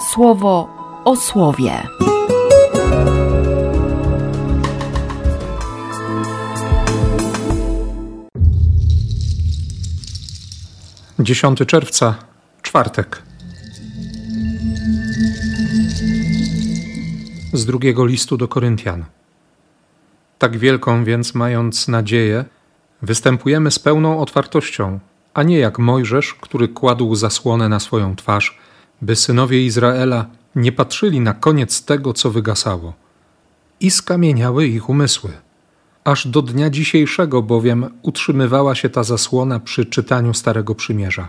słowo o słowie. Dziesiąty czerwca, czwartek. Z drugiego listu do Koryntian. Tak wielką więc mając nadzieję, występujemy z pełną otwartością, a nie jak Mojżesz, który kładł zasłonę na swoją twarz, by synowie Izraela nie patrzyli na koniec tego, co wygasało. I skamieniały ich umysły. Aż do dnia dzisiejszego bowiem utrzymywała się ta zasłona przy czytaniu Starego Przymierza.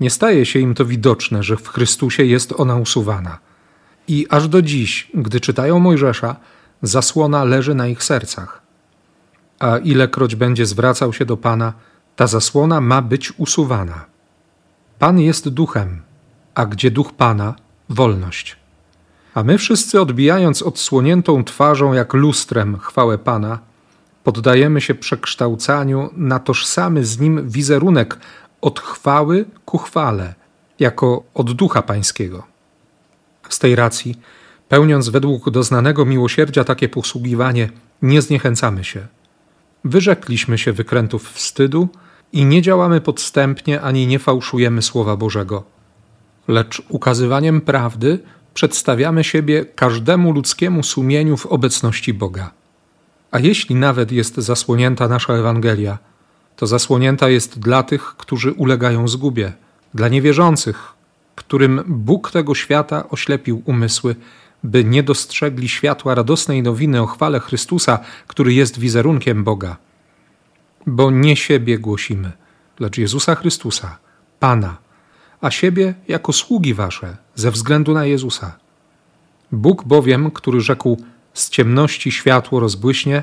Nie staje się im to widoczne, że w Chrystusie jest ona usuwana. I aż do dziś, gdy czytają Mojżesza, zasłona leży na ich sercach. A ilekroć będzie zwracał się do Pana, ta zasłona ma być usuwana. Pan jest duchem, a gdzie duch Pana, wolność. A my wszyscy, odbijając odsłoniętą twarzą jak lustrem chwałę Pana, poddajemy się przekształcaniu na tożsamy z nim wizerunek od chwały ku chwale, jako od ducha Pańskiego. Z tej racji, pełniąc według doznanego miłosierdzia takie posługiwanie, nie zniechęcamy się. Wyrzekliśmy się wykrętów wstydu i nie działamy podstępnie ani nie fałszujemy Słowa Bożego. Lecz ukazywaniem prawdy przedstawiamy siebie każdemu ludzkiemu sumieniu w obecności Boga. A jeśli nawet jest zasłonięta nasza Ewangelia, to zasłonięta jest dla tych, którzy ulegają zgubie, dla niewierzących, którym Bóg tego świata oślepił umysły, by nie dostrzegli światła radosnej nowiny o chwale Chrystusa, który jest wizerunkiem Boga. Bo nie siebie głosimy, lecz Jezusa Chrystusa, Pana, a siebie jako sługi wasze, ze względu na Jezusa. Bóg bowiem, który rzekł: Z ciemności światło rozbłyśnie,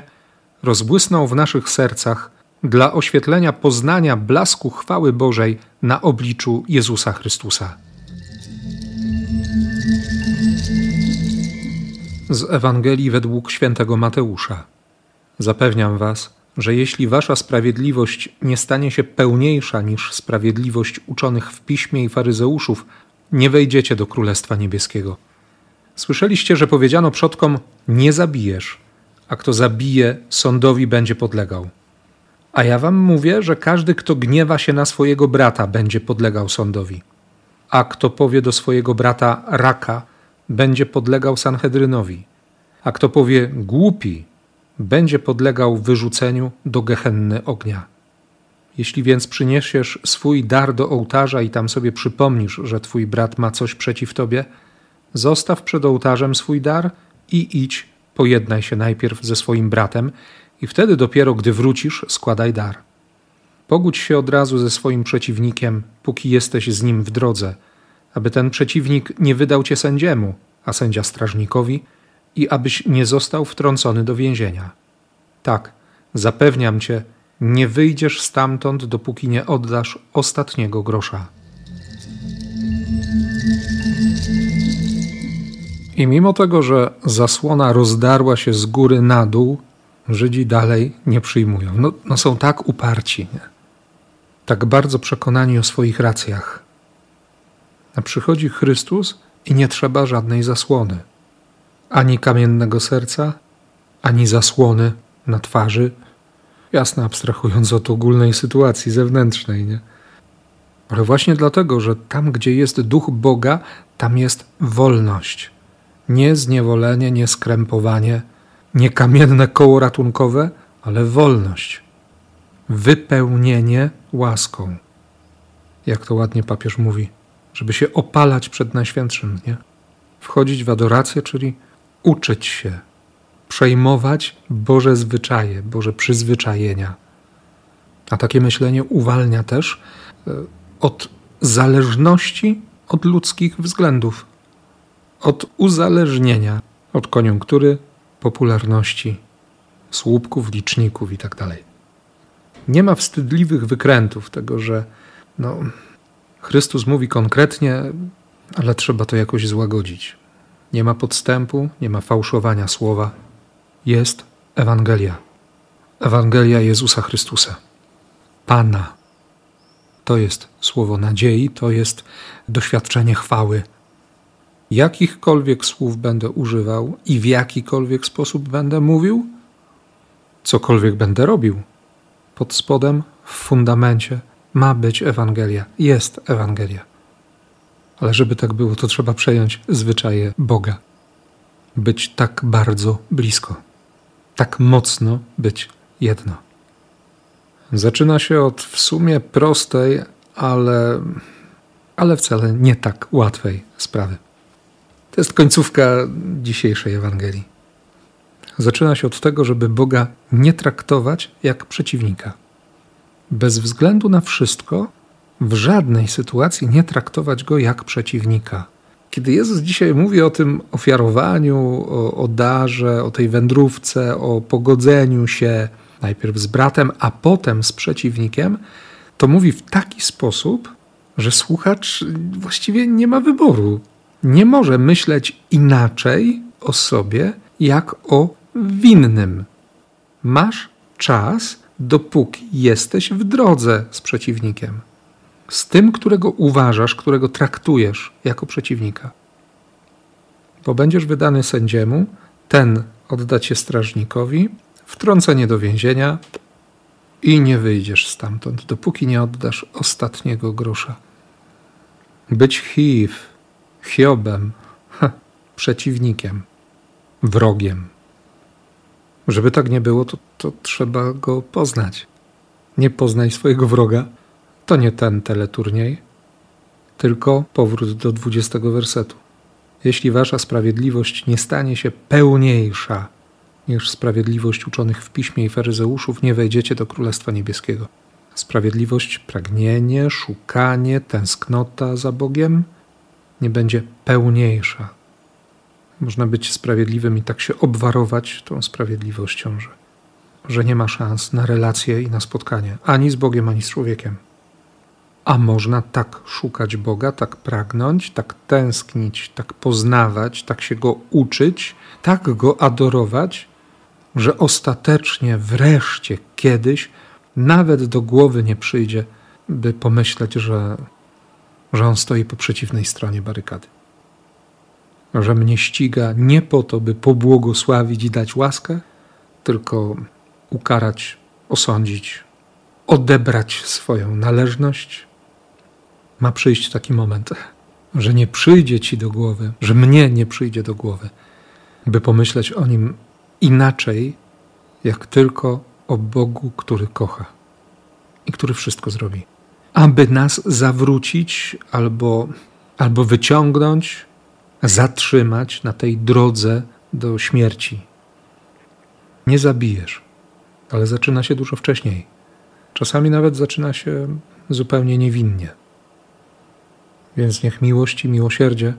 rozbłysnął w naszych sercach dla oświetlenia poznania blasku chwały Bożej na obliczu Jezusa Chrystusa. Z Ewangelii według świętego Mateusza. Zapewniam was, że jeśli wasza sprawiedliwość nie stanie się pełniejsza niż sprawiedliwość uczonych w piśmie i faryzeuszów, nie wejdziecie do Królestwa Niebieskiego. Słyszeliście, że powiedziano przodkom: Nie zabijesz, a kto zabije, sądowi będzie podlegał. A ja wam mówię, że każdy, kto gniewa się na swojego brata, będzie podlegał sądowi. A kto powie do swojego brata raka, będzie podlegał Sanhedrynowi. A kto powie głupi, będzie podlegał wyrzuceniu do gehenny ognia. Jeśli więc przyniesiesz swój dar do ołtarza i tam sobie przypomnisz, że twój brat ma coś przeciw tobie, zostaw przed ołtarzem swój dar i idź, pojednaj się najpierw ze swoim bratem i wtedy dopiero, gdy wrócisz, składaj dar. Pogódź się od razu ze swoim przeciwnikiem, póki jesteś z nim w drodze, aby ten przeciwnik nie wydał cię sędziemu, a sędzia strażnikowi, i abyś nie został wtrącony do więzienia. Tak, zapewniam cię, nie wyjdziesz stamtąd, dopóki nie oddasz ostatniego grosza. I mimo tego, że zasłona rozdarła się z góry na dół, Żydzi dalej nie przyjmują. No, no są tak uparci, nie? tak bardzo przekonani o swoich racjach. A przychodzi Chrystus i nie trzeba żadnej zasłony. Ani kamiennego serca, ani zasłony na twarzy, jasno abstrahując od ogólnej sytuacji zewnętrznej, nie? Ale właśnie dlatego, że tam, gdzie jest duch Boga, tam jest wolność. Nie zniewolenie, nie skrępowanie, nie kamienne koło ratunkowe, ale wolność. Wypełnienie łaską. Jak to ładnie papież mówi, żeby się opalać przed Najświętszym, nie? Wchodzić w adorację, czyli uczyć się, przejmować Boże zwyczaje, Boże przyzwyczajenia. A takie myślenie uwalnia też e, od zależności od ludzkich względów, od uzależnienia od koniunktury, popularności, słupków, liczników itd. Tak Nie ma wstydliwych wykrętów tego, że no, Chrystus mówi konkretnie, ale trzeba to jakoś złagodzić. Nie ma podstępu, nie ma fałszowania słowa. Jest Ewangelia. Ewangelia Jezusa Chrystusa. Pana. To jest słowo nadziei, to jest doświadczenie chwały. jakichkolwiek słów będę używał i w jakikolwiek sposób będę mówił, cokolwiek będę robił, pod spodem, w fundamencie ma być Ewangelia, jest Ewangelia. Ale żeby tak było, to trzeba przejąć zwyczaje Boga. Być tak bardzo blisko, tak mocno być jedno. Zaczyna się od w sumie prostej, ale, ale wcale nie tak łatwej sprawy. To jest końcówka dzisiejszej Ewangelii. Zaczyna się od tego, żeby Boga nie traktować jak przeciwnika. Bez względu na wszystko, w żadnej sytuacji nie traktować go jak przeciwnika. Kiedy Jezus dzisiaj mówi o tym ofiarowaniu, o, o darze, o tej wędrówce, o pogodzeniu się najpierw z bratem, a potem z przeciwnikiem, to mówi w taki sposób, że słuchacz właściwie nie ma wyboru. Nie może myśleć inaczej o sobie, jak o winnym. Masz czas, dopóki jesteś w drodze z przeciwnikiem. Z tym, którego uważasz, którego traktujesz jako przeciwnika. Bo będziesz wydany sędziemu, ten odda cię strażnikowi, wtrącenie do więzienia i nie wyjdziesz stamtąd, dopóki nie oddasz ostatniego grosza. Być Hiv, Hiobem, ha, przeciwnikiem, wrogiem. Żeby tak nie było, to, to trzeba go poznać. Nie poznaj swojego wroga. To nie ten teleturniej, tylko powrót do dwudziestego wersetu. Jeśli wasza sprawiedliwość nie stanie się pełniejsza niż sprawiedliwość uczonych w piśmie i faryzeuszów, nie wejdziecie do Królestwa Niebieskiego. Sprawiedliwość, pragnienie, szukanie, tęsknota za Bogiem nie będzie pełniejsza. Można być sprawiedliwym i tak się obwarować tą sprawiedliwością, że, że nie ma szans na relacje i na spotkanie ani z Bogiem, ani z człowiekiem. A można tak szukać Boga, tak pragnąć, tak tęsknić, tak poznawać, tak się go uczyć, tak go adorować, że ostatecznie, wreszcie, kiedyś nawet do głowy nie przyjdzie, by pomyśleć, że, że on stoi po przeciwnej stronie barykady. Że mnie ściga nie po to, by pobłogosławić i dać łaskę, tylko ukarać, osądzić, odebrać swoją należność. Ma przyjść taki moment, że nie przyjdzie ci do głowy, że mnie nie przyjdzie do głowy, by pomyśleć o nim inaczej, jak tylko o Bogu, który kocha i który wszystko zrobi, aby nas zawrócić albo, albo wyciągnąć, zatrzymać na tej drodze do śmierci. Nie zabijesz, ale zaczyna się dużo wcześniej. Czasami nawet zaczyna się zupełnie niewinnie. Więc niech miłość i miłosierdzie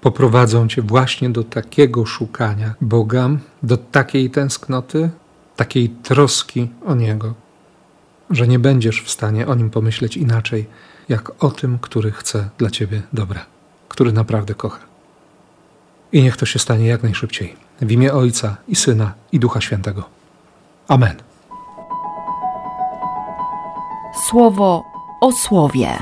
poprowadzą cię właśnie do takiego szukania Boga, do takiej tęsknoty, takiej troski o Niego, że nie będziesz w stanie o Nim pomyśleć inaczej, jak o tym, który chce dla ciebie dobra, który naprawdę kocha. I niech to się stanie jak najszybciej. W imię Ojca i Syna i Ducha Świętego. Amen. Słowo o słowie.